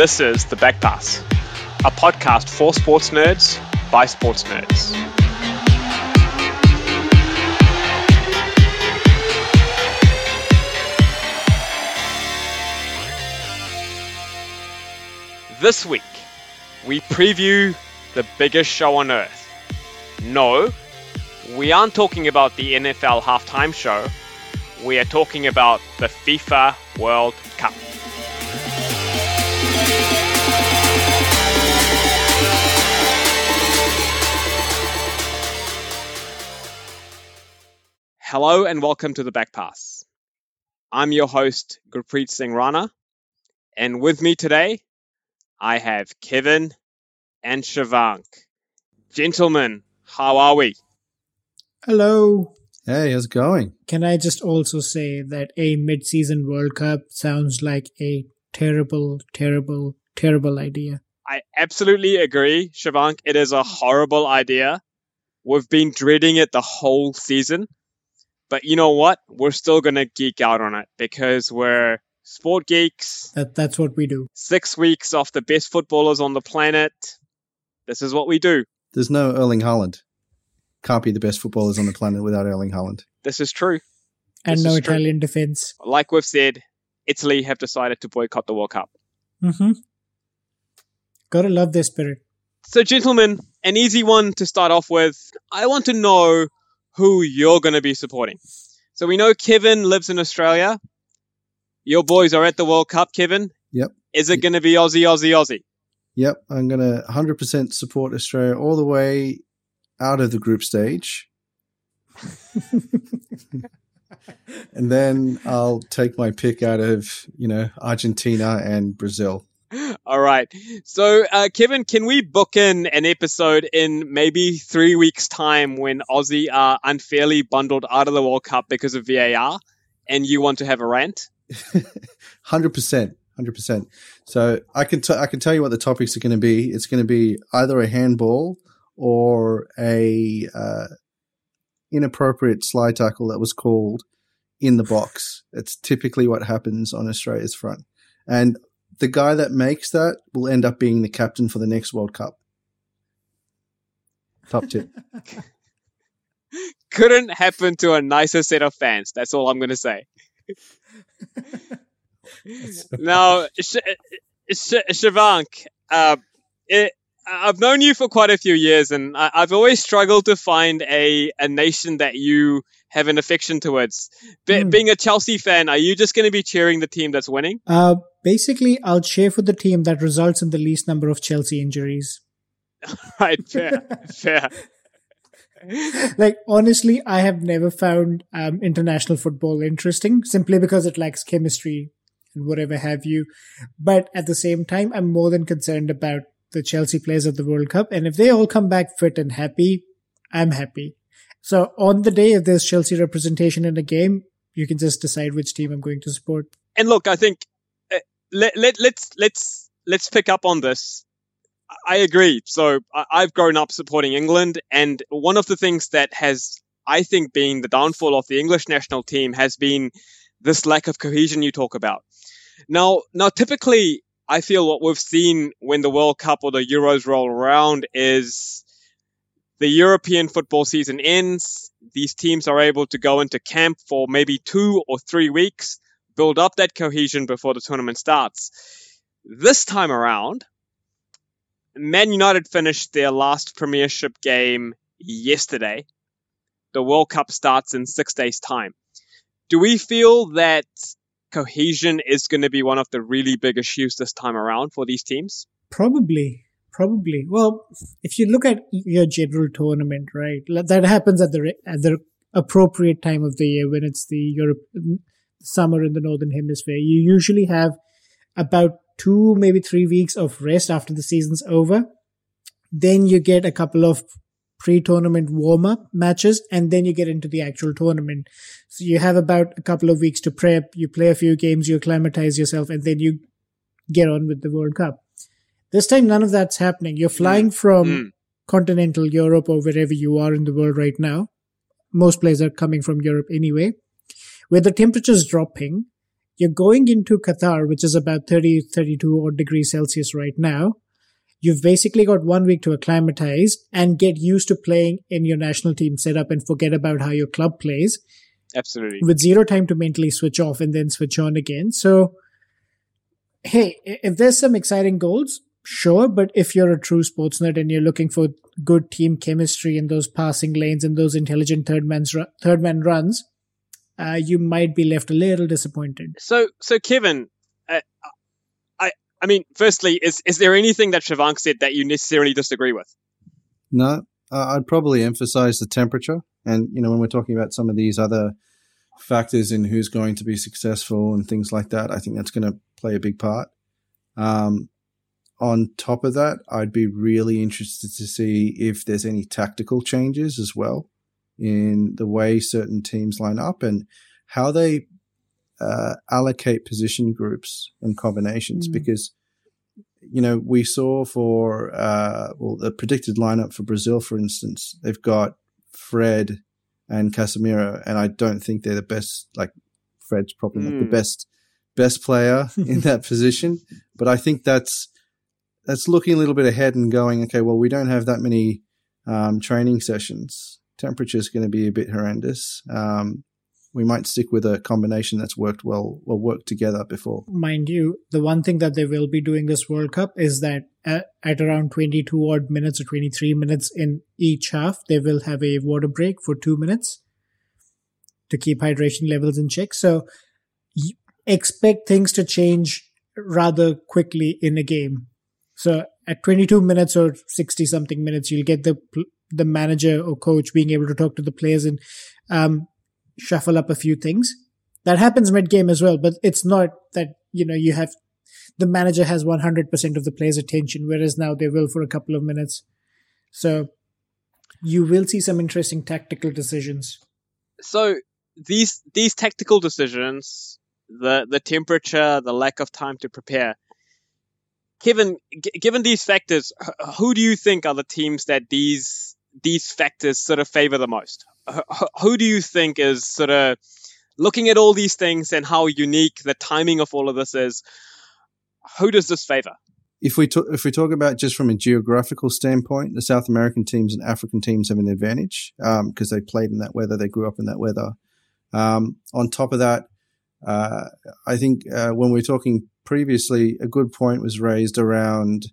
This is The Back Pass, a podcast for sports nerds by sports nerds. This week, we preview the biggest show on earth. No, we aren't talking about the NFL halftime show. We are talking about the FIFA World Cup. Hello and welcome to the Back Pass. I'm your host, Gurpreet Singh Rana, and with me today, I have Kevin and Shivank. Gentlemen, how are we? Hello. Hey, how's it going? Can I just also say that a mid-season World Cup sounds like a terrible, terrible, terrible idea. I absolutely agree, Shivank. It is a horrible idea. We've been dreading it the whole season. But you know what? We're still going to geek out on it because we're sport geeks. That that's what we do. Six weeks off the best footballers on the planet. This is what we do. There's no Erling Haaland. Can't be the best footballers on the planet without Erling Haaland. This is true. And This no is true. Italian defense. Like we've said, Italy have decided to boycott the World Cup. Mm-hmm. Gotta love their spirit. So, gentlemen, an easy one to start off with. I want to know who you're going to be supporting. So, we know Kevin lives in Australia. Your boys are at the World Cup, Kevin. Yep. Is it going to be Aussie, Aussie, Aussie? Yep, I'm going to 100% support Australia all the way out of the group stage. and then I'll take my pick out of, you know, Argentina and Brazil. All right. So, uh, Kevin, can we book in an episode in maybe three weeks' time when Aussie are unfairly bundled out of the World Cup because of VAR and you want to have a rant? 100%. 100%. So I can, t- I can tell you what the topics are going to be. It's going to be either a handball or a uh, inappropriate slide tackle that was called in the box. It's typically what happens on Australia's front. And the guy that makes that will end up being the captain for the next World Cup. Top tip. Couldn't happen to a nicer set of fans. That's all I'm going to say. now, Sh- Sh- Shivank, uh, it, I've known you for quite a few years, and I- I've always struggled to find a, a nation that you have an affection towards. Be- Hmm. Being a Chelsea fan, are you just going to be cheering the team that's winning? Uh, basically, I'll cheer for the team that results in the least number of Chelsea injuries. Right, fair, fair. Like, honestly, I have never found um, international football interesting simply because it lacks chemistry and whatever have you. But at the same time, I'm more than concerned about the Chelsea players at the World Cup. And if they all come back fit and happy, I'm happy. So on the day, if there's Chelsea representation in a game, you can just decide which team I'm going to support. and look, I think let, let let's let's let's pick up on this. I agree. So I've grown up supporting England, and one of the things that has, I think, been the downfall of the English national team has been this lack of cohesion you talk about. Now, now, typically, I feel what we've seen when the World Cup or the Euros roll around is the European football season ends. These teams are able to go into camp for maybe two or three weeks build up that cohesion before the tournament starts. This time around, Man United finished their last Premiership game yesterday. The World Cup starts in six days' time. Do we feel that cohesion is going to be one of the really big issues this time around for these teams? Probably, probably. Well, if you look at your general tournament, right, that happens at the at the appropriate time of the year when it's the Europe summer in the northern hemisphere. You usually have about two, maybe three weeks of rest after the season's over. Then you get a couple of pre-tournament warm-up matches, and then you get into the actual tournament. So you have about a couple of weeks to prep. You play a few games, you acclimatize yourself, and then you get on with the World Cup. This time, none of that's happening. You're flying from Mm. continental Europe or wherever you are in the world right now. Most players are coming from Europe anyway. Where the temperature's dropping, you're going into Qatar, which is about 30, 32 odd degrees Celsius right now. You've basically got one week to acclimatize and get used to playing in your national team setup and forget about how your club plays. Absolutely. With zero time to mentally switch off and then switch on again. So, hey, if there's some exciting goals, sure. But if you're a true sports nerd and you're looking for good team chemistry and those passing lanes and those intelligent third man's third man runs, uh, you might be left a little disappointed. So, so Kevin, uh, I, I mean, firstly, is is there anything that Shivank said that you necessarily disagree with? No, uh, I'd probably emphasize the temperature, and you know, when we're talking about some of these other factors in who's going to be successful and things like that, I think that's going to play a big part. Um, on top of that, I'd be really interested to see if there's any tactical changes as well in the way certain teams line up and how they uh, allocate position groups and combinations. Mm. Because, you know, we saw for, uh, well, the predicted lineup for Brazil, for instance, they've got Fred and Casemiro, and I don't think they're the best, like, Fred's probably mm. not the hmm. best best player in that position. But I think that's that's looking a little bit ahead and going, okay, well, we don't have that many um, training sessions. Temperature is going to be a bit horrendous. Um, we might stick with a combination that's worked well or worked together before. Mind you, the one thing that they will be doing this World Cup is that at, at around 22 odd minutes or 23 minutes in each half, they will have a water break for two minutes to keep hydration levels in check. So expect things to change rather quickly in a game. So at 22 minutes or 60 something minutes, you'll get the the manager or coach being able to talk to the players and um, shuffle up a few things. That happens mid game as well, but it's not that you know you have the manager has 100% of the players' attention, whereas now they will for a couple of minutes. So you will see some interesting tactical decisions. So these these tactical decisions, the the temperature, the lack of time to prepare, Kevin, g- given these factors, who do you think are the teams that these these factors sort of favor the most? Who do you think is sort of looking at all these things and how unique the timing of all of this is? Who does this favor? If we talk, if we talk about just from a geographical standpoint, the South American teams and African teams have an advantage because um, they played in that weather, they grew up in that weather. Um, on top of that, uh, I think uh, when we're talking previously, a good point was raised around,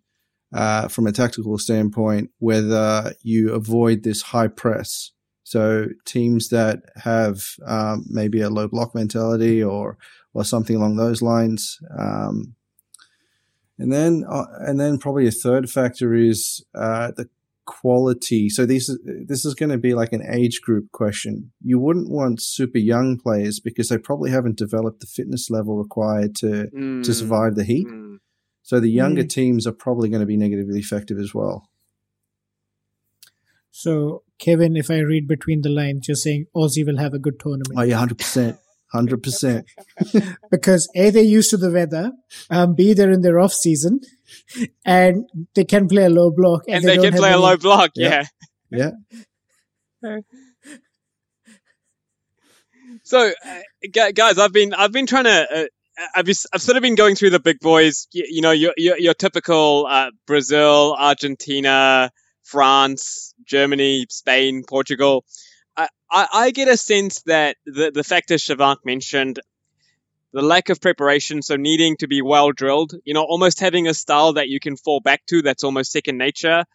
uh, from a tactical standpoint, whether you avoid this high press. So teams that have um, maybe a low block mentality or or something along those lines. Um, and then, uh, and then probably a third factor is uh, the quality. So this is this is going to be like an age group question. You wouldn't want super young players because they probably haven't developed the fitness level required to mm. to survive the heat. Mm. So the younger mm. teams are probably going to be negatively effective as well. So Kevin, if I read between the lines, you're saying Aussie will have a good tournament. Oh yeah, hundred percent. Hundred percent. Because A, they're used to the weather. Um, B, they're in their off season and they can play a low block, and, and they, they can play any... a low block. Yeah, yeah. yeah. so, uh, guys, I've been I've been trying to. Uh, I've, I've sort of been going through the big boys, you, you know, your, your, your typical uh, Brazil, Argentina, France, Germany, Spain, Portugal. I, I, I, get a sense that the, the factors Shivank mentioned the lack of preparation, so needing to be well drilled, you know, almost having a style that you can fall back to that's almost second nature.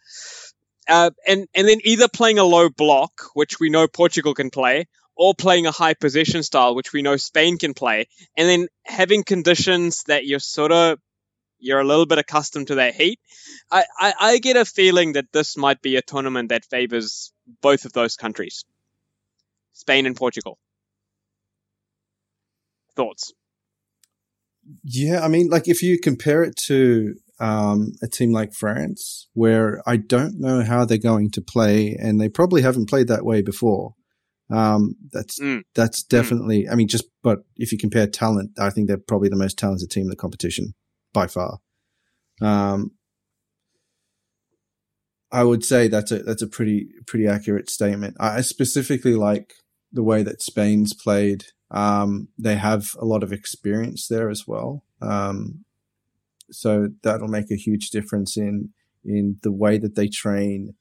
Uh, and, and then either playing a low block, which we know Portugal can play, or playing a high possession style, which we know Spain can play, and then having conditions that you're sort of you're a little bit accustomed to that heat. I, I, I get a feeling that this might be a tournament that favors both of those countries, Spain and Portugal. Thoughts? Yeah, I mean, like if you compare it to um, a team like France, where I don't know how they're going to play, and they probably haven't played that way before. Um, that's mm. that's mm. definitely. I mean, just but if you compare talent, I think they're probably the most talented team in the competition by far. Um, I would say that's a that's a pretty pretty accurate statement. I specifically like the way that Spain's played Um, they have a lot of experience there as well. Um, so that'll make a huge difference in in the way that they train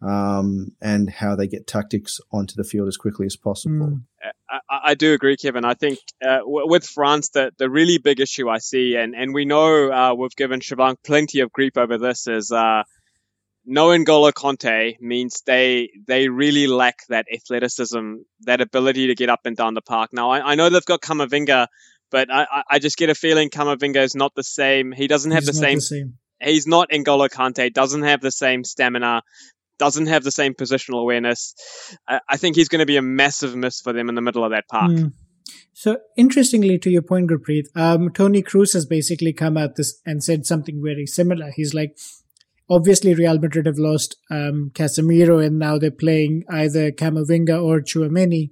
um, and how they get tactics onto the field as quickly as possible. Mm. I, I, do agree, Kevin. I think uh, w- with France, the, the really big issue I see, and, and we know uh, we've given Shivank plenty of grief over this, is uh, no N'Golo Kanté means they they really lack that athleticism, that ability to get up and down the park. Now, I, I know they've got Kamavinga, but I, I just get a feeling Kamavinga is not the same. He doesn't have the same, the same. He's not N'Golo Kante. Doesn't have the same stamina. Doesn't have the same positional awareness. I, I think he's going to be a massive miss for them in the middle of that park. Mm. So interestingly, to your point, Gurpreet, um, Toni Kroos has basically come out this and said something very similar. He's like, obviously Real Madrid have lost um, Casemiro and now they're playing either Kamavinga or Tchouameni.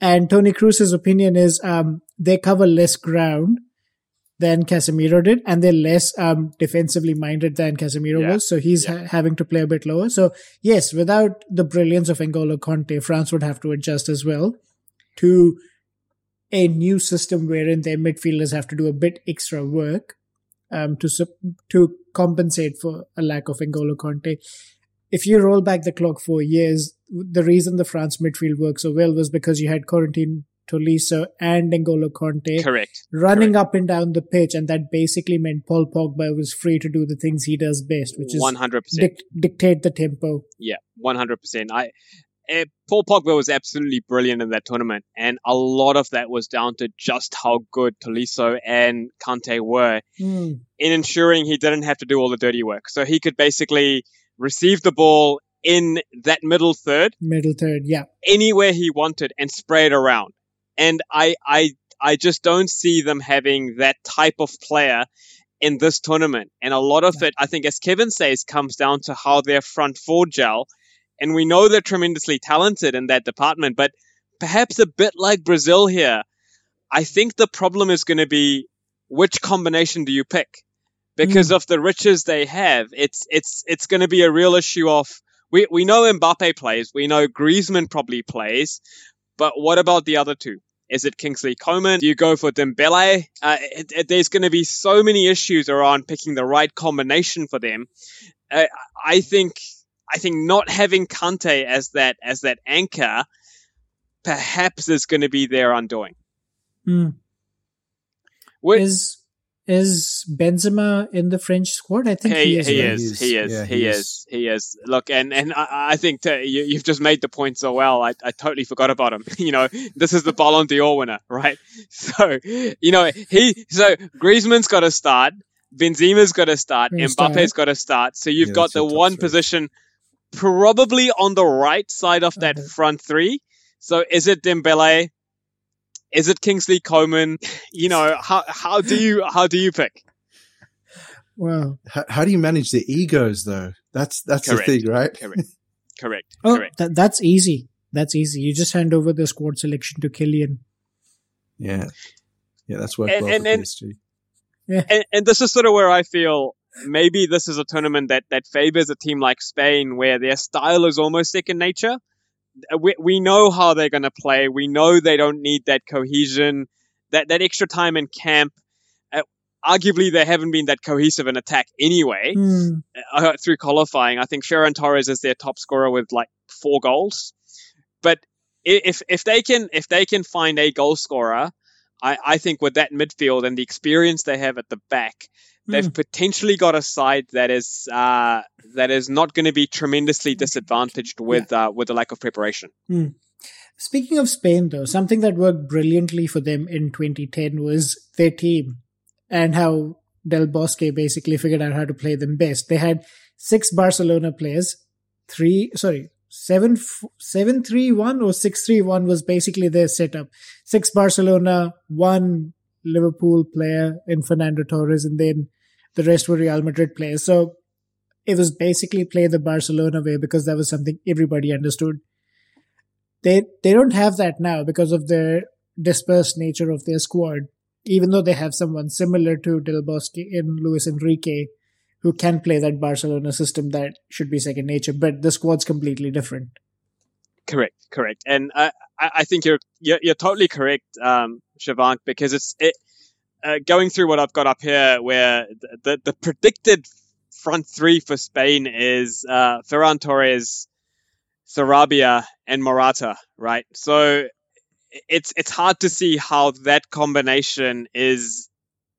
And Toni Kroos's opinion is um, they cover less ground than Casemiro did, and they're less um, defensively minded than Casemiro Yeah. was. So he's Yeah. ha- having to play a bit lower. So yes, without the brilliance of N'Golo Kanté, France would have to adjust as well to a new system wherein their midfielders have to do a bit extra work um, to sup- to compensate for a lack of N'Golo Kanté. If you roll back the clock four years, the reason the France midfield worked so well was because you had Corentin Tolisso and N'Golo Kanté Correct. running up and down the pitch, and that basically meant Paul Pogba was free to do the things he does best, which is One hundred percent. dic- dictate the tempo. Yeah, one hundred percent. I eh, Paul Pogba was absolutely brilliant in that tournament, and a lot of that was down to just how good Tolisso and Kanté were Hmm. in ensuring he didn't have to do all the dirty work. So he could basically receive the ball in that middle third Middle third, yeah. anywhere he wanted and spray it around. And I, I, I just don't see them having that type of player in this tournament. And a lot of Yeah. it, I think, as Kevin says, comes down to how their front four gel. And we know they're tremendously talented in that department, but perhaps a bit like Brazil here, I think the problem is going to be which combination do you pick? Because mm. of the riches they have, it's it's it's going to be a real issue of we we know Mbappe plays, we know Griezmann probably plays, but what about the other two? Is it Kingsley Coman? Do you go for Dembele? Uh, it, it- there's going to be so many issues around picking the right combination for them. Uh, I think I think not having Kante as that as that anchor perhaps is going to be their undoing. Hmm. Wh- Is is Benzema in the French squad? I think he, he is. he right? is, he is, Yeah, he, he is, is. he is. Look, and and I, I think to, you, you've just made the point so well. I, I totally forgot about him. you know, this is the Ballon d'Or winner, right? So you know he. So Griezmann's got to start. Benzema's got to start. Gonna start. Mbappe's got to start. So you've Yeah, got the one three. position probably on the right side of that Okay. front three. So is it Dembele? Is it Kingsley Coman? You know, how how do you how do you pick? Wow. How, how do you manage the egos though? That's that's Correct. the thing, right? Correct. Correct. Oh, Correct. that, that's easy. That's easy. You just hand over the squad selection to Killian. Yeah, yeah, that's worked And- well and- for and- PSG. and, and this is sort of where I feel maybe this is a tournament that, that favors a team like Spain, where their style is almost second nature. We, we know how they're going to play. We know they don't need that cohesion, that, that extra time in camp. Uh, arguably, they haven't been that cohesive in attack anyway Hmm. uh, through qualifying. I think Ferran Torres is their top scorer with like four goals. But if if they can if they can find a goal scorer, I, I think with that midfield and the experience they have at the back, they've Hmm. potentially got a side that is uh, that is not going to be tremendously disadvantaged with uh, with the lack of preparation. Speaking of Spain, though, something that worked brilliantly for them in 2010 was their team and how Del Bosque basically figured out how to play them best. They had six Barcelona players, three, sorry, seven, seven, three, one or six, three, one was basically their setup. Six Barcelona, one Liverpool player in Fernando Torres, and then the rest were Real Madrid players. So it was basically play the Barcelona way because that was something everybody understood they they don't have that now because of the dispersed nature of their squad. Even though they have someone similar to Del Bosque in Luis Enrique, who can play that Barcelona system that should be second nature, but the squad's completely different. Correct, correct, and I, I think you're, you're, you're totally correct, um, Shivank, because it's it, uh, going through what I've got up here, where the the predicted front three for Spain is uh, Ferran Torres, Sarabia, and Morata, right? So it's it's hard to see how that combination is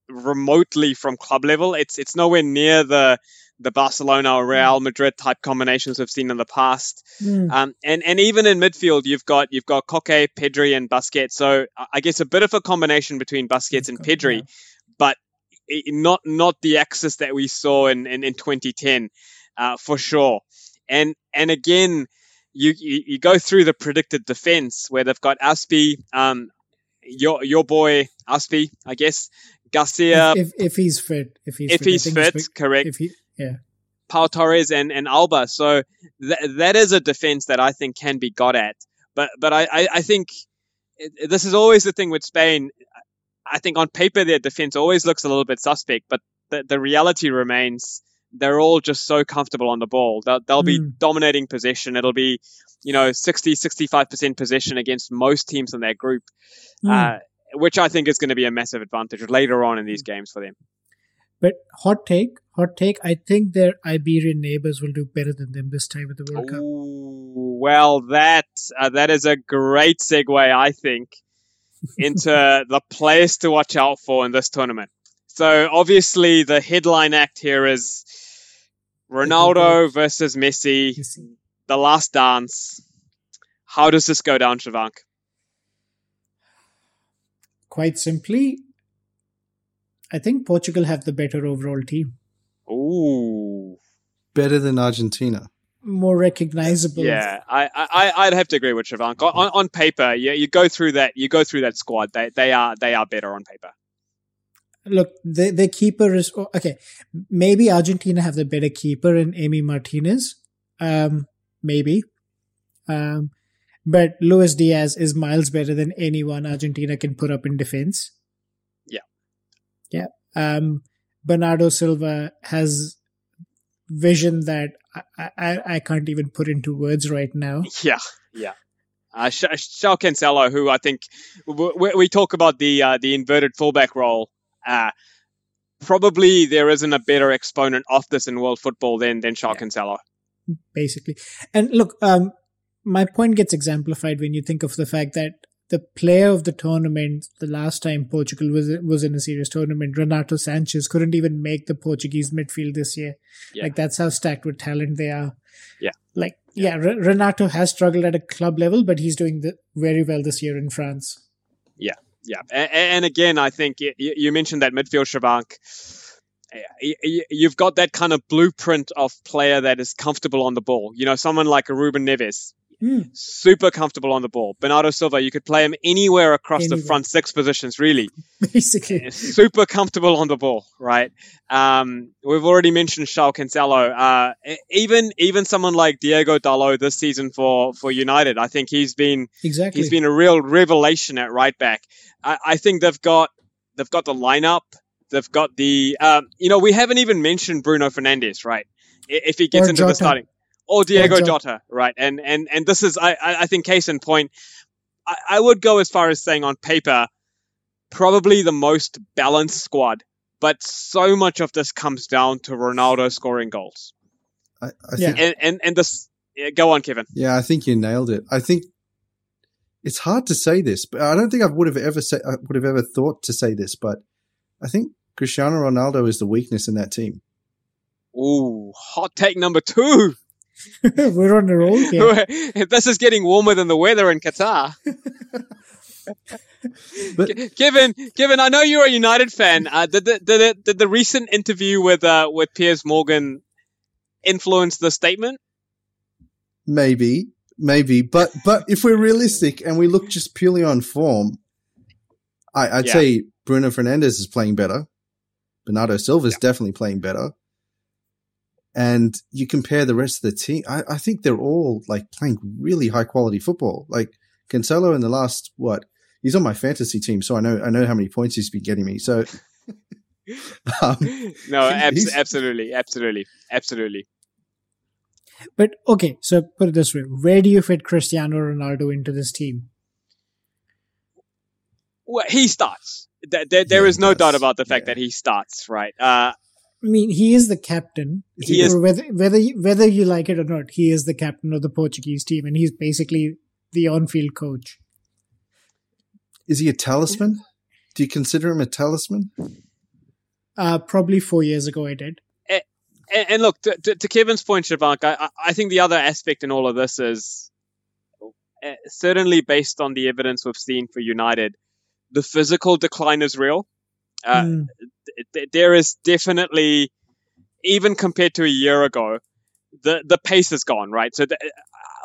remotely from club level. It's it's nowhere near the the Barcelona or Real Madrid type combinations we've seen in the past. Mm. Um, and and even in midfield, you've got you've got Koke, Pedri, and Busquets. So I guess a bit of a combination between Busquets and Pedri, but not not the axis that we saw in in, in 2010 uh, for sure. And and again, you, you, you go through the predicted defense where they've got Azpi, um, your your boy Azpi, I guess. Garcia, if, if, if he's fit, if he's if fit, he's fit, correct. If he, yeah. Pau Torres and, and Alba. So th- that is a defense that I think can be got at. But but I, I, I think it, this is always the thing with Spain. I think on paper their defense always looks a little bit suspect, but the, the reality remains they're all just so comfortable on the ball. They'll, they'll mm. be hmm. dominating possession. It'll be, you know, 60, 65% possession against most teams in their group, mm. uh, which I think is going to be a massive advantage later on in these games for them. But hot take, hot take. I think their Iberian neighbors will do better than them this time at the World Cup. Well, that uh, that is a great segue, I think, into the players to watch out for in this tournament. So obviously, the headline act here is Ronaldo versus Messi, Messi, the last dance. How does this go down, Shivank? Quite simply, I think Portugal have the better overall team. Ooh. Better than Argentina. More recognizable. Yeah, I, I, I'd have to agree with Shivank. On, on paper, yeah, you go through that, you go through that squad. They, they are, they are better on paper. Look, the the keeper is okay. Maybe Argentina have the better keeper in Emi Martinez. Um, maybe. Um, but Luis Diaz is miles better than anyone Argentina can put up in defense. Yeah. Um, Bernardo Silva has vision that I, I, I can't even put into words right now. Yeah, yeah. Uh, João Cancelo, who I think we, we talk about the uh, the inverted fullback role. Uh, probably there isn't a better exponent of this in world football than than João yeah. Cancelo. Basically, and look, um, my point gets exemplified when you think of the fact that the player of the tournament the last time Portugal was was in a serious tournament, Renato Sanches couldn't even make the Portuguese midfield this year. Yeah. Like that's how stacked with talent they are. Yeah. Like yeah, yeah Renato has struggled at a club level, but he's doing the, very well this year in France. Yeah, yeah, and, and again, I think you, you mentioned that midfield Shivank. You've got that kind of blueprint of player that is comfortable on the ball. You know, someone like a Ruben Neves Mm. Super comfortable on the ball. Bernardo Silva, you could play him anywhere across anywhere. the front six positions, really. Basically. Super comfortable on the ball, right? Um, we've already mentioned João Cancelo. Uh, even even someone like Diogo Dalot this season for, for United, I think he's been exactly he's been a real revelation at right back. I, I think they've got they've got the lineup. They've got the um, you know we haven't even mentioned Bruno Fernandes, right? If he gets or into Jota. the starting or Diogo Jota, right? And and and this is I I think case in point. I, I would go as far as saying on paper, probably the most balanced squad, but so much of this comes down to Ronaldo scoring goals. I, I yeah. think, and, and and this yeah, go on, Kevin. Yeah, I think you nailed it. I think it's hard to say this, but I don't think I would have ever say, I would have ever thought to say this, but I think Cristiano Ronaldo is the weakness in that team. Ooh, hot take number two. We're on a roll here. this is getting warmer than the weather in Qatar. but, Kevin, Kevin, I know you're a United fan. Uh, did, the, did, the, did the recent interview with uh, with Piers Morgan influence the statement? Maybe, maybe, but but if we're realistic and we look just purely on form, I, would yeah. say Bruno Fernandes is playing better. Bernardo Silva is yeah. definitely playing better and you compare the rest of the team, I, I, think they're all like playing really high quality football. Like Cancelo in the last what? He's on my fantasy team, so I know I know how many points he's been getting me. So um, no, abs- absolutely, absolutely, absolutely. But okay, so put it this way: where do you fit Cristiano Ronaldo into this team? Well, he starts. There, there, there Yeah, is no does. doubt about the fact Yeah. that he starts, right? Uh, I mean, he is the captain. He is- whether whether you, whether you like it or not, he is the captain of the Portuguese team, and he's basically the on-field coach. Is he a talisman? Do you consider him a talisman? Uh, probably four years ago, I did. and, and look, to, to, to Kevin's point, Shivank, I, I- I think the other aspect in all of this is uh, certainly based on the evidence we've seen for United, the physical decline is real. Uh, Mm. th- th- there is definitely, even compared to a year ago, the the pace is gone, right? So, the, uh,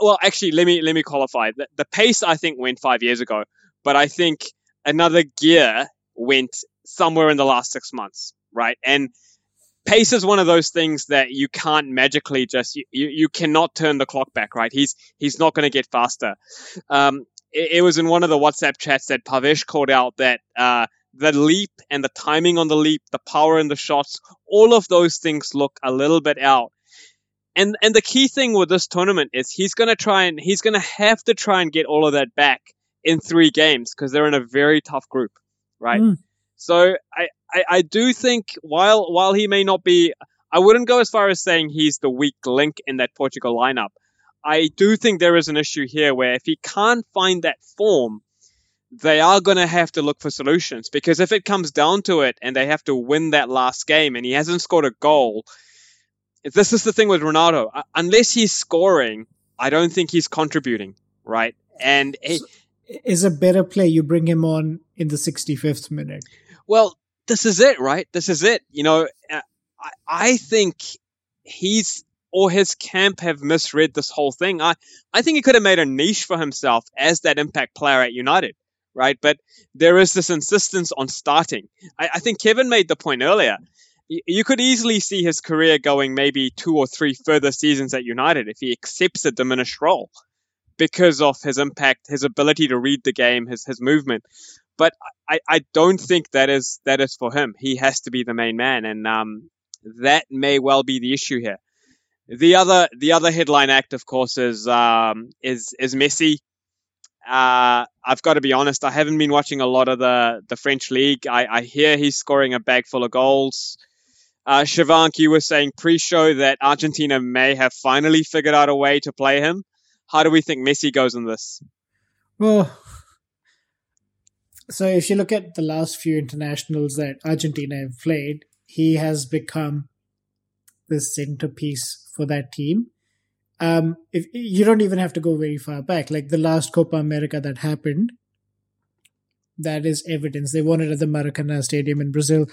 well, actually, let me let me qualify. The, the pace I think went five years ago, but I think another gear went somewhere in the last six months, right? And pace is one of those things that you can't magically just you, you, you cannot turn the clock back, right? He's he's not going to get faster. Um, it, it was in one of the WhatsApp chats that Pavesh called out that uh, the leap and the timing on the leap, the power in the shots, all of those things look a little bit out. And and the key thing with this tournament is he's going to try and he's going to have to try and get all of that back in three games because they're in a very tough group, right? Mm. So I, I I do think while while he may not be, I wouldn't go as far as saying he's the weak link in that Portugal lineup. I do think there is an issue here where if he can't find that form, they are going to have to look for solutions because if it comes down to it and they have to win that last game and he hasn't scored a goal, this is the thing with Ronaldo. Uh, Unless he's scoring, I don't think he's contributing, right? And Is a better play you bring him on in the 65th minute. well, this is it, right? This is it. You know, uh, I, I think he's or his camp have misread this whole thing. I, I think he could have made a niche for himself as that impact player at United, right? But there is this insistence on starting. I, I think Kevin made the point earlier. You could easily see his career going maybe two or three further seasons at United if he accepts a diminished role because of his impact, his ability to read the game, his his movement. But I, I don't think that is that is for him. He has to be the main man, and um, that may well be the issue here. The other the other headline act, of course, is um, is is Messi. Uh, I've got to be honest. I haven't been watching a lot of the the French league. I, I hear he's scoring a bag full of goals. Uh, Shivank, you were saying pre-show that Argentina may have finally figured out a way to play him. How do we think Messi goes in this? Well, so if you look at the last few internationals that Argentina have played, he has become the centerpiece for that team. Um, if you don't even have to go very far back, like the last Copa America that happened, that is evidence. They won it at the Maracanã Stadium in Brazil,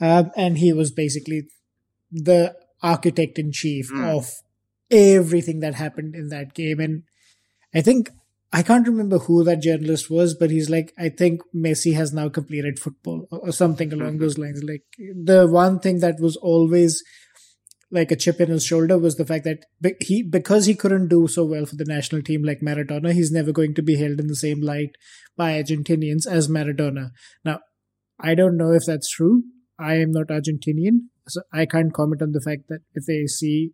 um, and he was basically the architect in chief Mm. of everything that happened in that game. And I think I can't remember who that journalist was, but he's like, I think Messi has now completed football or, or something along those lines. Like the one thing that was always like a chip in his shoulder was the fact that he because he couldn't do so well for the national team like Maradona, he's never going to be held in the same light by Argentinians as Maradona. Now, I don't know if that's true. I am not Argentinian, so I can't comment on the fact that if they see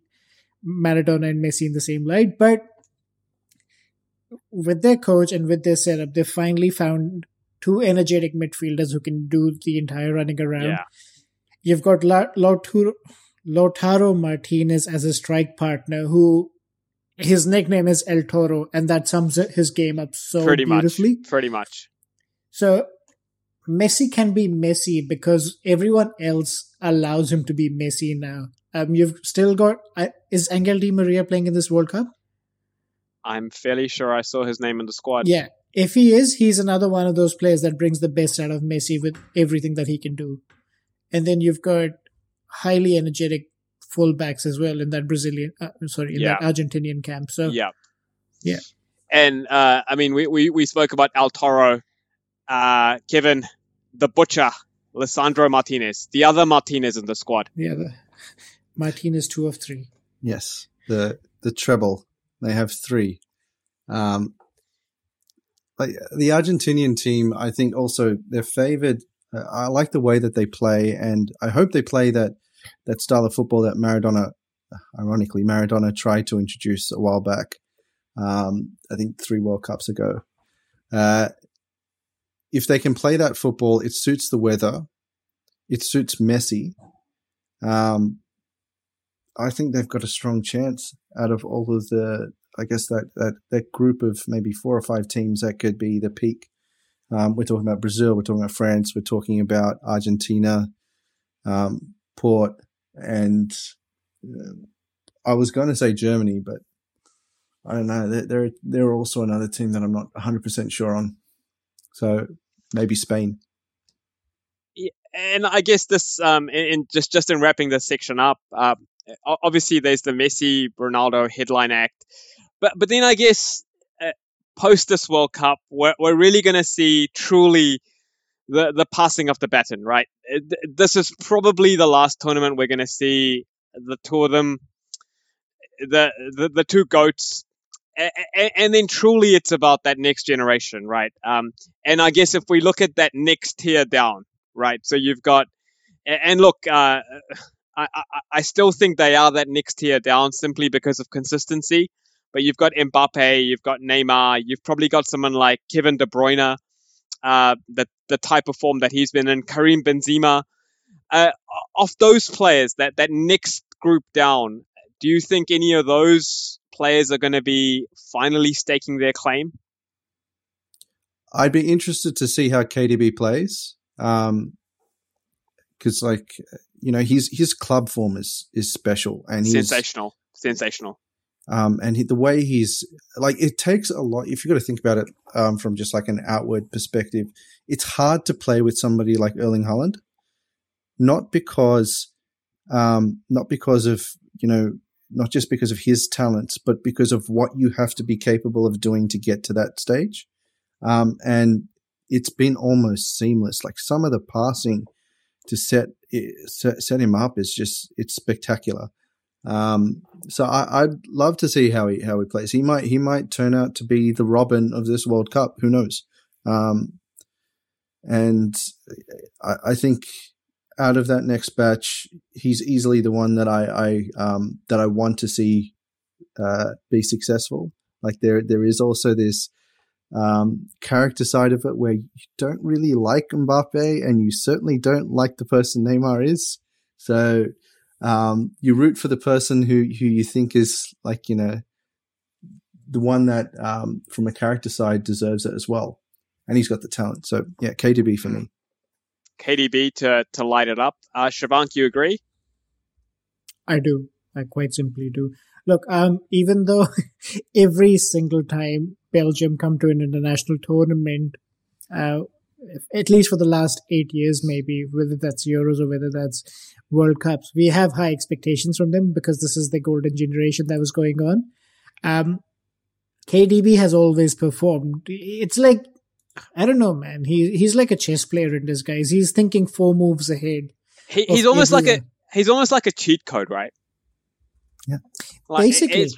Maradona and Messi in the same light, but with their coach and with their setup, they finally found two energetic midfielders who can do the entire running around. Yeah. You've got La- Lautaro, Martinez as a strike partner, who his nickname is El Toro, and that sums his game up so pretty beautifully. much. Pretty much. So Messi can be Messi because everyone else allows him to be Messi now. Um, you've still got uh, is Angel Di Maria playing in this World Cup? I'm fairly sure I saw his name in the squad. Yeah, if he is, he's another one of those players that brings the best out of Messi with everything that he can do. And then you've got highly energetic fullbacks as well in that Brazilian, uh, sorry, in that Argentinian camp. So Yeah. Yeah. And uh, I mean, we, we, we spoke about El Toro, uh, Kevin, the Butcher, Lisandro Martinez, the other Martinez in the squad. yeah, the, Martinez two of three. Yes, the the treble. They have three. Um, like the Argentinian team, I think also they're favored. I like the way that they play, and I hope they play that that style of football that Maradona ironically, Maradona tried to introduce a while back. Um, I think three World Cups ago. Uh, if they can play that football, it suits the weather. It suits Messi. Um, I think they've got a strong chance out of all of the, I guess that, that, that group of maybe four or five teams that could be the peak. Um, we're talking about Brazil, we're talking about France, we're talking about Argentina, um, Port, and uh, I was going to say Germany, but I don't know. They're, they're, they're also another team that I'm not 100% sure on. So maybe Spain. Yeah, and I guess this, um, in just just in wrapping this section up, uh, obviously there's the Messi Ronaldo headline act, but but then I guess post this World Cup, we're we're really going to see truly the the passing of the baton, right? This is probably the last tournament we're going to see the two of them, the the, the two goats and, then truly it's about that next generation, right? Um, and I guess if we look at that next tier down, right? So you've got, and look, uh, I, I, I still think they are that next tier down simply because of consistency. But you've got Mbappe, you've got Neymar, you've probably got someone like Kevin De Bruyne, uh, the the type of form that he's been in, Karim Benzema. Uh, of those players, that that next group down, do you think any of those players are going to be finally staking their claim? I'd be interested to see how KDB plays. Um, because like you know his his club form is is special and he's sensational, sensational. Um, and he, the way he's like, it takes a lot. If you've got to think about it um, from just like an outward perspective, it's hard to play with somebody like Erling Haaland, not because, um, not because of you know not just because of his talents, but because of what you have to be capable of doing to get to that stage. Um, and it's been almost seamless. Like some of the passing to set set, set him up is just it's spectacular. Um, so I, would love to see how he how he plays. He might he might turn out to be the Robin of this World Cup. Who knows? Um, and I, I think out of that next batch, he's easily the one that I, I um, that I want to see uh, be successful. Like there, there is also this um, character side of it where you don't really like Mbappe, and you certainly don't like the person Neymar is. So um, you root for the person who who you think is like you know the one that um, from a character side deserves it as well, and he's got the talent. So yeah, KDB for me. KDB to to light it up. Uh, Shivank, you agree? I do. I quite simply do. Look, um, even though every single time Belgium come to an international tournament, uh, at least for the last eight years, maybe whether that's Euros or whether that's World Cups, we have high expectations from them because this is the golden generation that was going on. Um, KDB has always performed. It's like I don't know, man. He he's like a chess player in disguise. He's thinking four moves ahead. He, he's almost like a he's almost like a cheat code, right? Yeah, like, basically. It,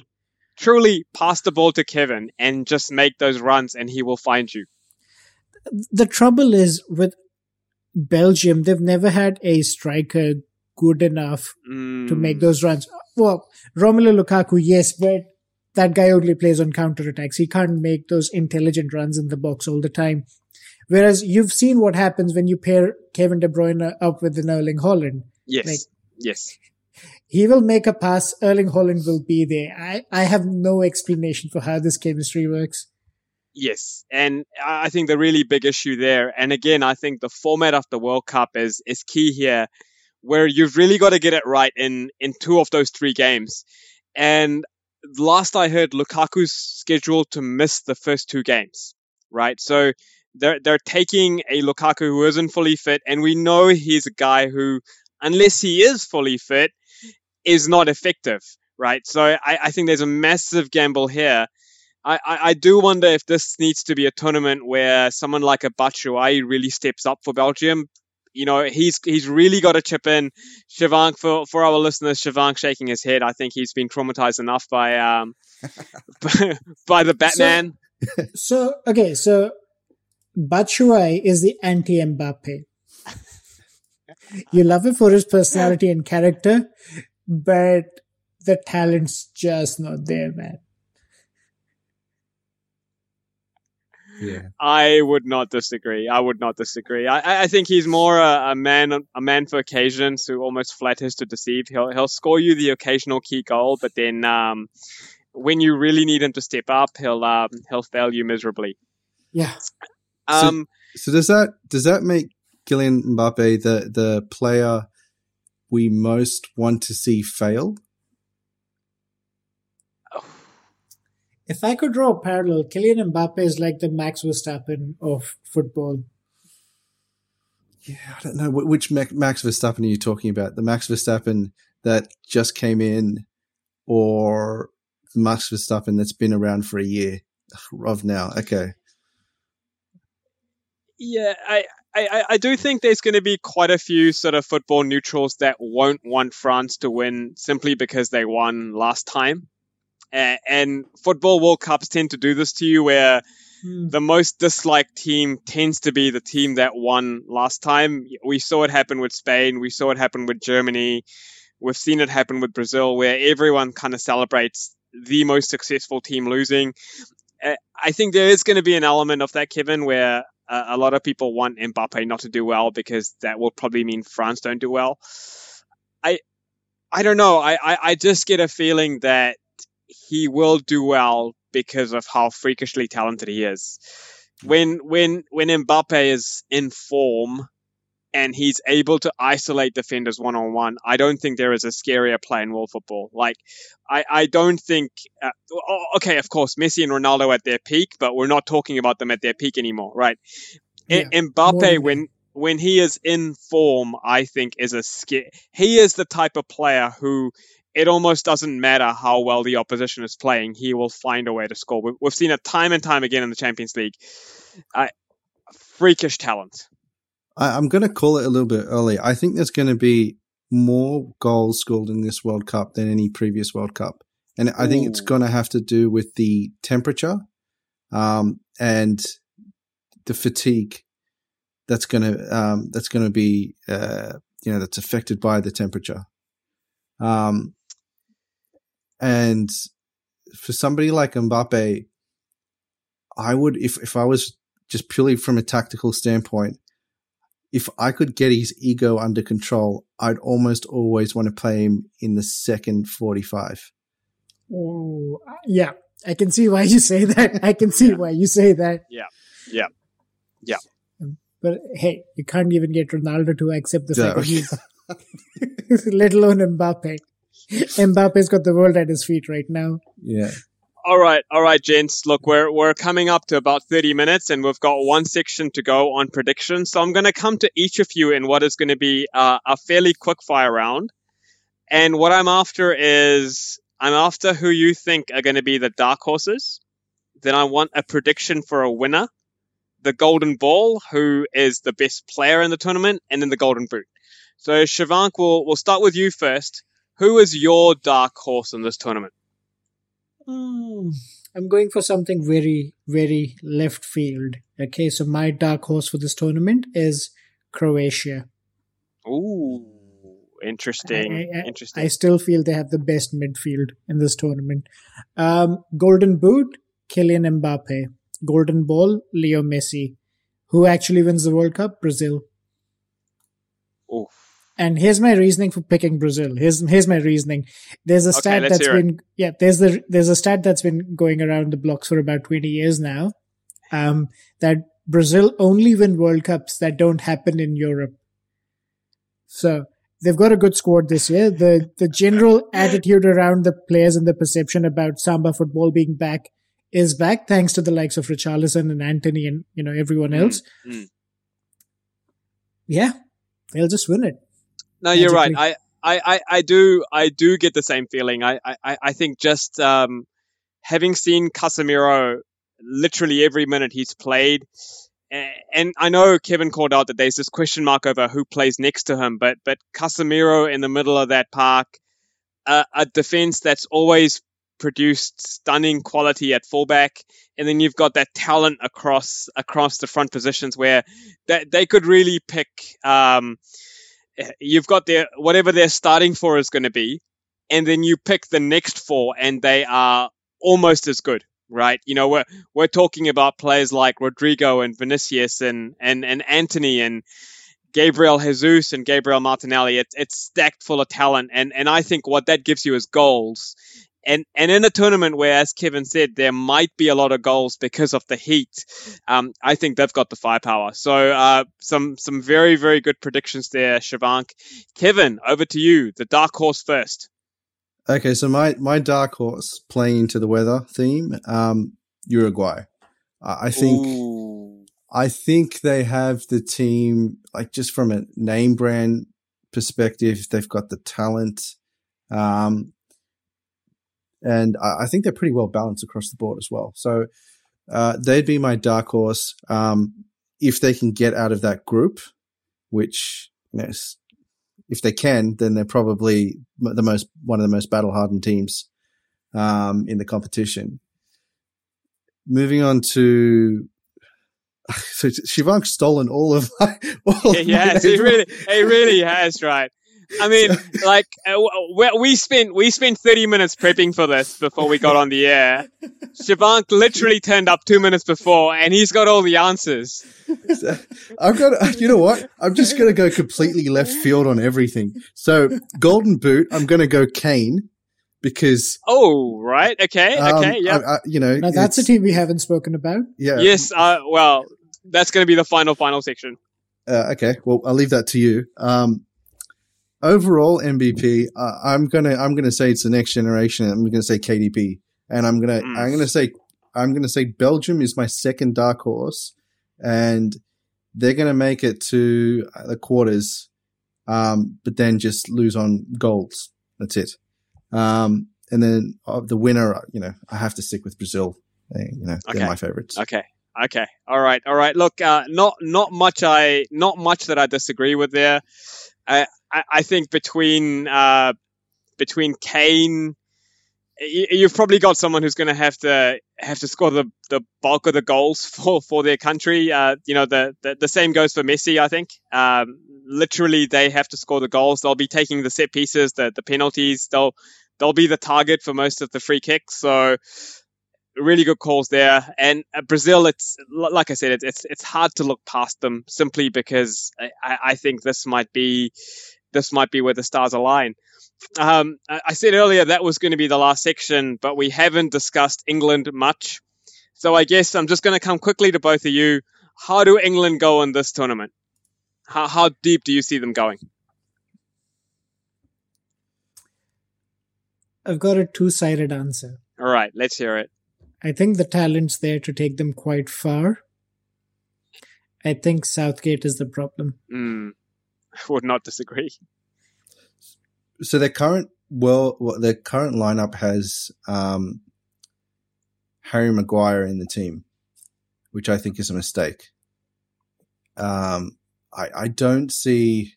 truly pass the ball to Kevin and just make those runs, and he will find you. The trouble is with Belgium; they've never had a striker good enough mm. to make mm. those runs. Well, Romelu Lukaku, yes, but that guy only plays on counter attacks. He can't make those intelligent runs in the box all the time. Whereas you've seen what happens when you pair Kevin De Bruyne up with an Erling Haaland. Yes. Like, yes. He will make a pass. Erling Haaland will be there. I, I have no explanation for how this chemistry works. Yes, and I think the really big issue there, and again, I think the format of the World Cup is is key here, where you've really got to get it right in in two of those three games. And last I heard, Lukaku's scheduled to miss the first two games, right? So they're they're taking a Lukaku who isn't fully fit, and we know he's a guy who, unless he is fully fit, is not effective, right? So I, I think there's a massive gamble here. I, I, do wonder if this needs to be a tournament where someone like a Batshuayi really steps up for Belgium you know, he's he's really got to chip in. Shivank for for our listeners, Shivank shaking his head. I think he's been traumatized enough by um by the Batman. So, so okay, so Batshuayi is the anti Mbappe. you love him for his personality and character, but the talent's just not there, man. Yeah. I would not disagree. I would not disagree. I, I think he's more a, a man a man for occasions who almost flatters to deceive. He'll he'll score you the occasional key goal, but then um, when you really need him to step up, he'll um, he'll fail you miserably. Yeah. Um, So does that does that make Kylian Mbappe the the player we most want to see fail? If I could draw a parallel, Kylian Mbappe is like the Max Verstappen of football. Yeah, I don't know which Max Verstappen are you talking about? The Max Verstappen that just came in, or the Max Verstappen that's been around for a year of now? Okay, Yeah, I, I, I do think there's going to be quite a few sort of football neutrals that won't want France to win simply because they won last time. Uh, and football World Cups tend to do this to you where Hmm. the most disliked team tends to be the team that won last time. We saw it happen with Spain. We saw it happen with Germany. We've seen it happen with Brazil, where everyone kind of celebrates the most successful team losing. I think there is going to be an element of that, Kevin, where a lot of people want Mbappe not to do well because that will probably mean France don't do well. I, I don't know. I, I, I just get a feeling that he will do well because of how freakishly talented he is. When when when Mbappe is in form and he's able to isolate defenders one on one, I don't think there is a scarier play in world football. Like I I don't think uh, okay, of course Messi and Ronaldo at their peak, but we're not talking about them at their peak anymore, right? Yeah, Mbappe when when he is in form, I think is a scare. He is the type of player who it almost doesn't matter how well the opposition is playing. He will find a way to score. We- We've seen it time and time again in the Champions League. Uh, freakish talent. I, I'm going to call it a little bit early. I think there's going to be more goals scored in this World Cup than any previous World Cup, and I think it's going to have to do with the temperature, um, and the fatigue that's going to um, that's going to be uh, you know that's affected by the temperature. Um, and for somebody like Mbappe, I would if if I was just purely from a tactical standpoint, if I could get his ego under control, I'd almost always want to play him in the second 45. Oh, yeah. I can see why you say that. I can see Yeah. why you say that. Yeah. Yeah. Yeah. But hey, you can't even get Ronaldo to accept the Yeah. fact that he's, let alone Mbappe. Mbappe's got the world at his feet right now. Yeah. All right, all right, gents. Look, we're we're coming up to about thirty minutes, and we've got one section to go on predictions. So I'm going to come to each of you in what is going to be uh, a fairly quick fire round. And what I'm after is I'm after who you think are going to be the dark horses. Then I want a prediction for a winner, the golden ball, who is the best player in the tournament, and then the golden boot. So Shivank, we'll we'll start with you first. Who is your dark horse in this tournament? Hmm. I'm going for something very, very left field. Okay, so my dark horse for this tournament is Croatia. Ooh, interesting. I- I- interesting. I still feel they have the best midfield in this tournament. Um, Golden Boot, Kylian Mbappe. Golden Ball, Leo Messi. Who actually wins the World Cup? Brazil. Ooh. And here's my reasoning for picking Brazil. Here's here's my reasoning. There's a Okay, stat that's been yeah. There's the there's a stat that's been going around the blocks for about 20 years now. Um, that Brazil only win World Cups that don't happen in Europe. So they've got a good squad this year. The the general attitude around the players and the perception about Samba football being back is back thanks to the likes of Richarlison and Antony and you know everyone else. mm. Yeah, they'll just win it. No, you're right. I, I, I, I do I do get the same feeling. I, I, I think just um, having seen Casemiro literally every minute he's played, and I know Kevin called out that there's this question mark over who plays next to him, but but Casemiro in the middle of that park, uh, a defense that's always produced stunning quality at fullback, and then you've got that talent across across the front positions where that they could really pick. Um, you've got their whatever they're starting for is going to be, and then you pick the next four, and they are almost as good. Right, you know we're we're talking about players like Rodrygo and Vinicius and and and Antony and Gabriel Jesus and Gabriel Martinelli. It's it's stacked full of talent, and and I think what that gives you is goals. And and in a tournament where, as Kevin said, there might be a lot of goals because of the heat, um, I think they've got the firepower. So uh, some some very very good predictions there, Shivank. Kevin, over to you. The dark horse first. Okay, so my my dark horse playing into the weather theme, um, Uruguay. I think. Ooh I think they have the team, like just from a name brand perspective, they've got the talent. Um, and I, I think they're pretty well balanced across the board as well. So uh, they'd be my dark horse um, if they can get out of that group, which you know, if they can, then they're probably the most one of the most battle hardened teams um, in the competition. Moving on to so Shivank's stolen all of my. All of yes, he really, he really has, right? I mean, like uh, we spent we spent thirty minutes prepping for this before we got on the air. Shivank literally turned up two minutes before, and he's got all the answers. I've got, you know what? I'm just going to go completely left field on everything. So, Golden Boot, I'm going to go Kane because oh right. Okay. Um, okay. Yeah. You know now that's a team we haven't spoken about. Yeah. Yes uh, well that's going to be the final final section. Uh, okay. Well i'll leave that to you. Um, overall mvp uh, i'm gonna i'm gonna say it's the next generation i'm gonna say KDB, and i'm gonna mm. i'm gonna say i'm gonna say belgium is my second dark horse and they're gonna make it to the quarters um, but then just lose on goals that's it um, and then uh, the winner, you know, I have to stick with Brazil. They, you know, they're my favorites. Okay. Okay. All right. All right. Look, uh, not not much. I not much that I disagree with there. I I, I think between uh, between Kane, you've probably got someone who's going to have to have to score the, the bulk of the goals for, for their country. Uh, you know, the, the, the same goes for Messi. I think um, literally they have to score the goals. They'll be taking the set pieces, the the penalties. They'll they'll be the target for most of the free kicks. So really good calls there. And uh, Brazil, it's like I said, it's, it's, it's hard to look past them simply because I, I think this might be this might be where the stars align. Um, I said earlier that was going to be the last section, but we haven't discussed England much. So I guess I'm just going to come quickly to both of you. How do England go in this tournament? How, how deep do you see them going? I've got a two sided answer. All right, let's hear it. I think the talent's there to take them quite far. I think Southgate is the problem. Mm, would not disagree. So their current well, their current lineup has um, Harry Maguire in the team, which I think is a mistake. Um, I, I don't see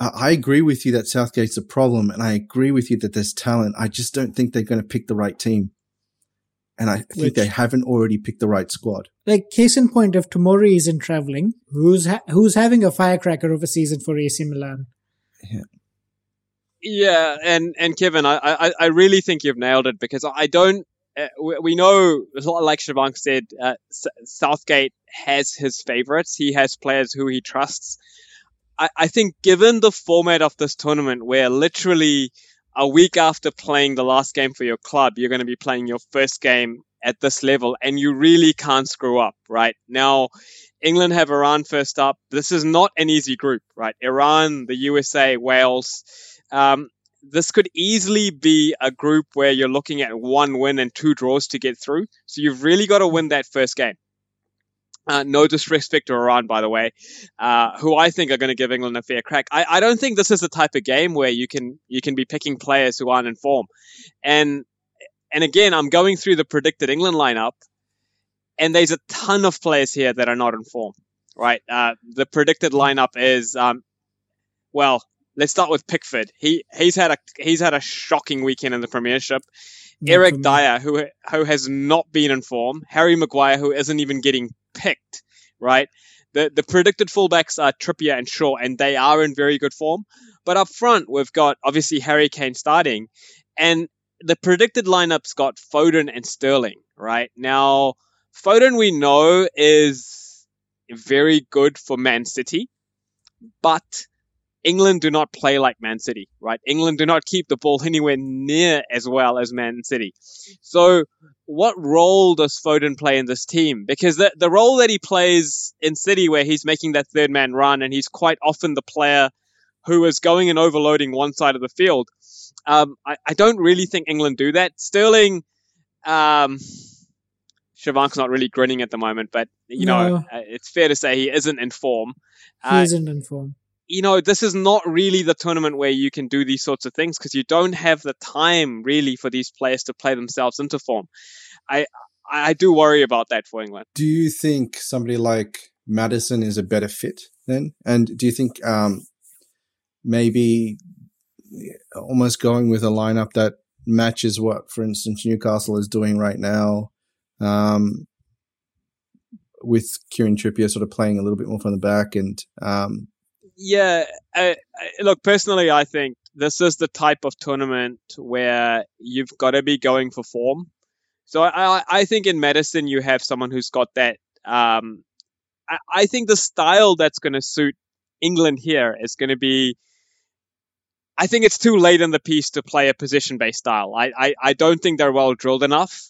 I agree with you that Southgate's a problem, and I agree with you that there's talent. I just don't think they're going to pick the right team. And I think Which, they haven't already picked the right squad. Like case in point, if Tomori isn't traveling, who's ha- who's having a firecracker of a season for AC Milan? Yeah. Yeah, and and Kevin, I I, I really think you've nailed it because I don't. Uh, we, we, know, like Shivank said, uh, S- Southgate has his favorites. He has players who he trusts. I, I think given the format of this tournament, where literally a week after playing the last game for your club, you're going to be playing your first game at this level, and you really can't screw up, right? Now, England have Iran first up. This is not an easy group, right? Iran, the USA, Wales. Um, this could easily be a group where you're looking at one win and two draws to get through. So you've really got to win that first game. Uh, no disrespect to Iran, by the way, uh, who I think are going to give England a fair crack. I, I, don't think this is the type of game where you can you can be picking players who aren't in form. And and again, I'm going through the predicted England lineup, and there's a ton of players here that are not in form. Right, uh, the predicted lineup is um, well. Let's start with Pickford. He he's had a he's had a shocking weekend in the Premiership. Eric Dier, who who has not been in form, Harry Maguire, who isn't even getting picked, right? The the predicted fullbacks are Trippier and Shaw, and they are in very good form. But up front, we've got obviously Harry Kane starting, and the predicted lineups got Foden and Sterling. Right now, Foden we know is very good for Man City, but England do not play like Man City, right? England do not keep the ball anywhere near as well as Man City. So, what role does Foden play in this team? Because the, the role that he plays in City, where he's making that third man run and he's quite often the player who is going and overloading one side of the field, um, I, I, don't really think England do that. Sterling, um, Shivank's not really grinning at the moment, but you no. know, uh, it's fair to say he isn't in form. He uh, isn't in form you know, this is not really the tournament where you can do these sorts of things because you don't have the time really for these players to play themselves into form. I I do worry about that for England. Do you think somebody like Maddison is a better fit then? And do you think um, maybe almost going with a lineup that matches what, for instance, Newcastle is doing right now, um, with Kieran Trippier sort of playing a little bit more from the back and um, yeah, uh, look, personally, I think this is the type of tournament where you've got to be going for form. So I, I think in Maddison, you have someone who's got that. Um, I, I think the style that's going to suit England here is going to be. I think it's too late in the piece to play a position based style. I, I, I don't think they're well drilled enough.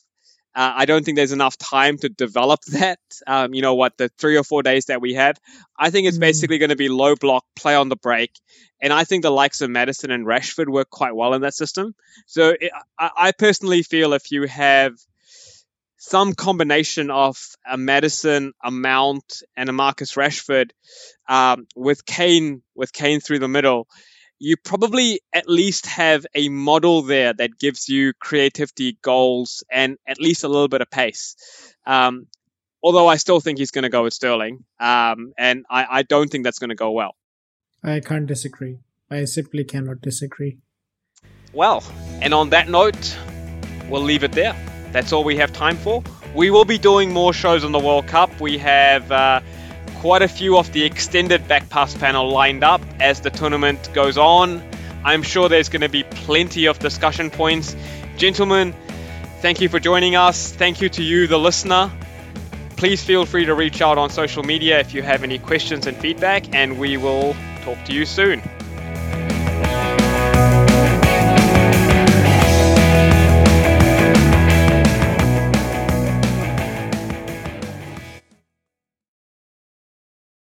Uh, I don't think there's enough time to develop that. Um, you know what, the three or four days that we have, I think it's mm. basically going to be low block, play on the break, and I think the likes of Maddison and Rashford work quite well in that system. So it, I, I, personally feel if you have some combination of a Maddison, a Mount, and a Marcus Rashford, um, with Kane with Kane through the middle, you probably at least have a model there that gives you creativity, goals, and at least a little bit of pace. Um, although I still think he's going to go with Sterling, um, and I, I don't think that's going to go well. I can't disagree. I simply cannot disagree. Well, and on that note, we'll leave it there. That's all we have time for. We will be doing more shows on the World Cup. We have. Uh, quite a few of the extended backpass panel lined up as the tournament goes on. I'm sure there's going to be plenty of discussion points. Gentlemen, thank you for joining us. Thank you to you, the listener. Please feel free to reach out on social media if you have any questions and feedback, and we will talk to you soon.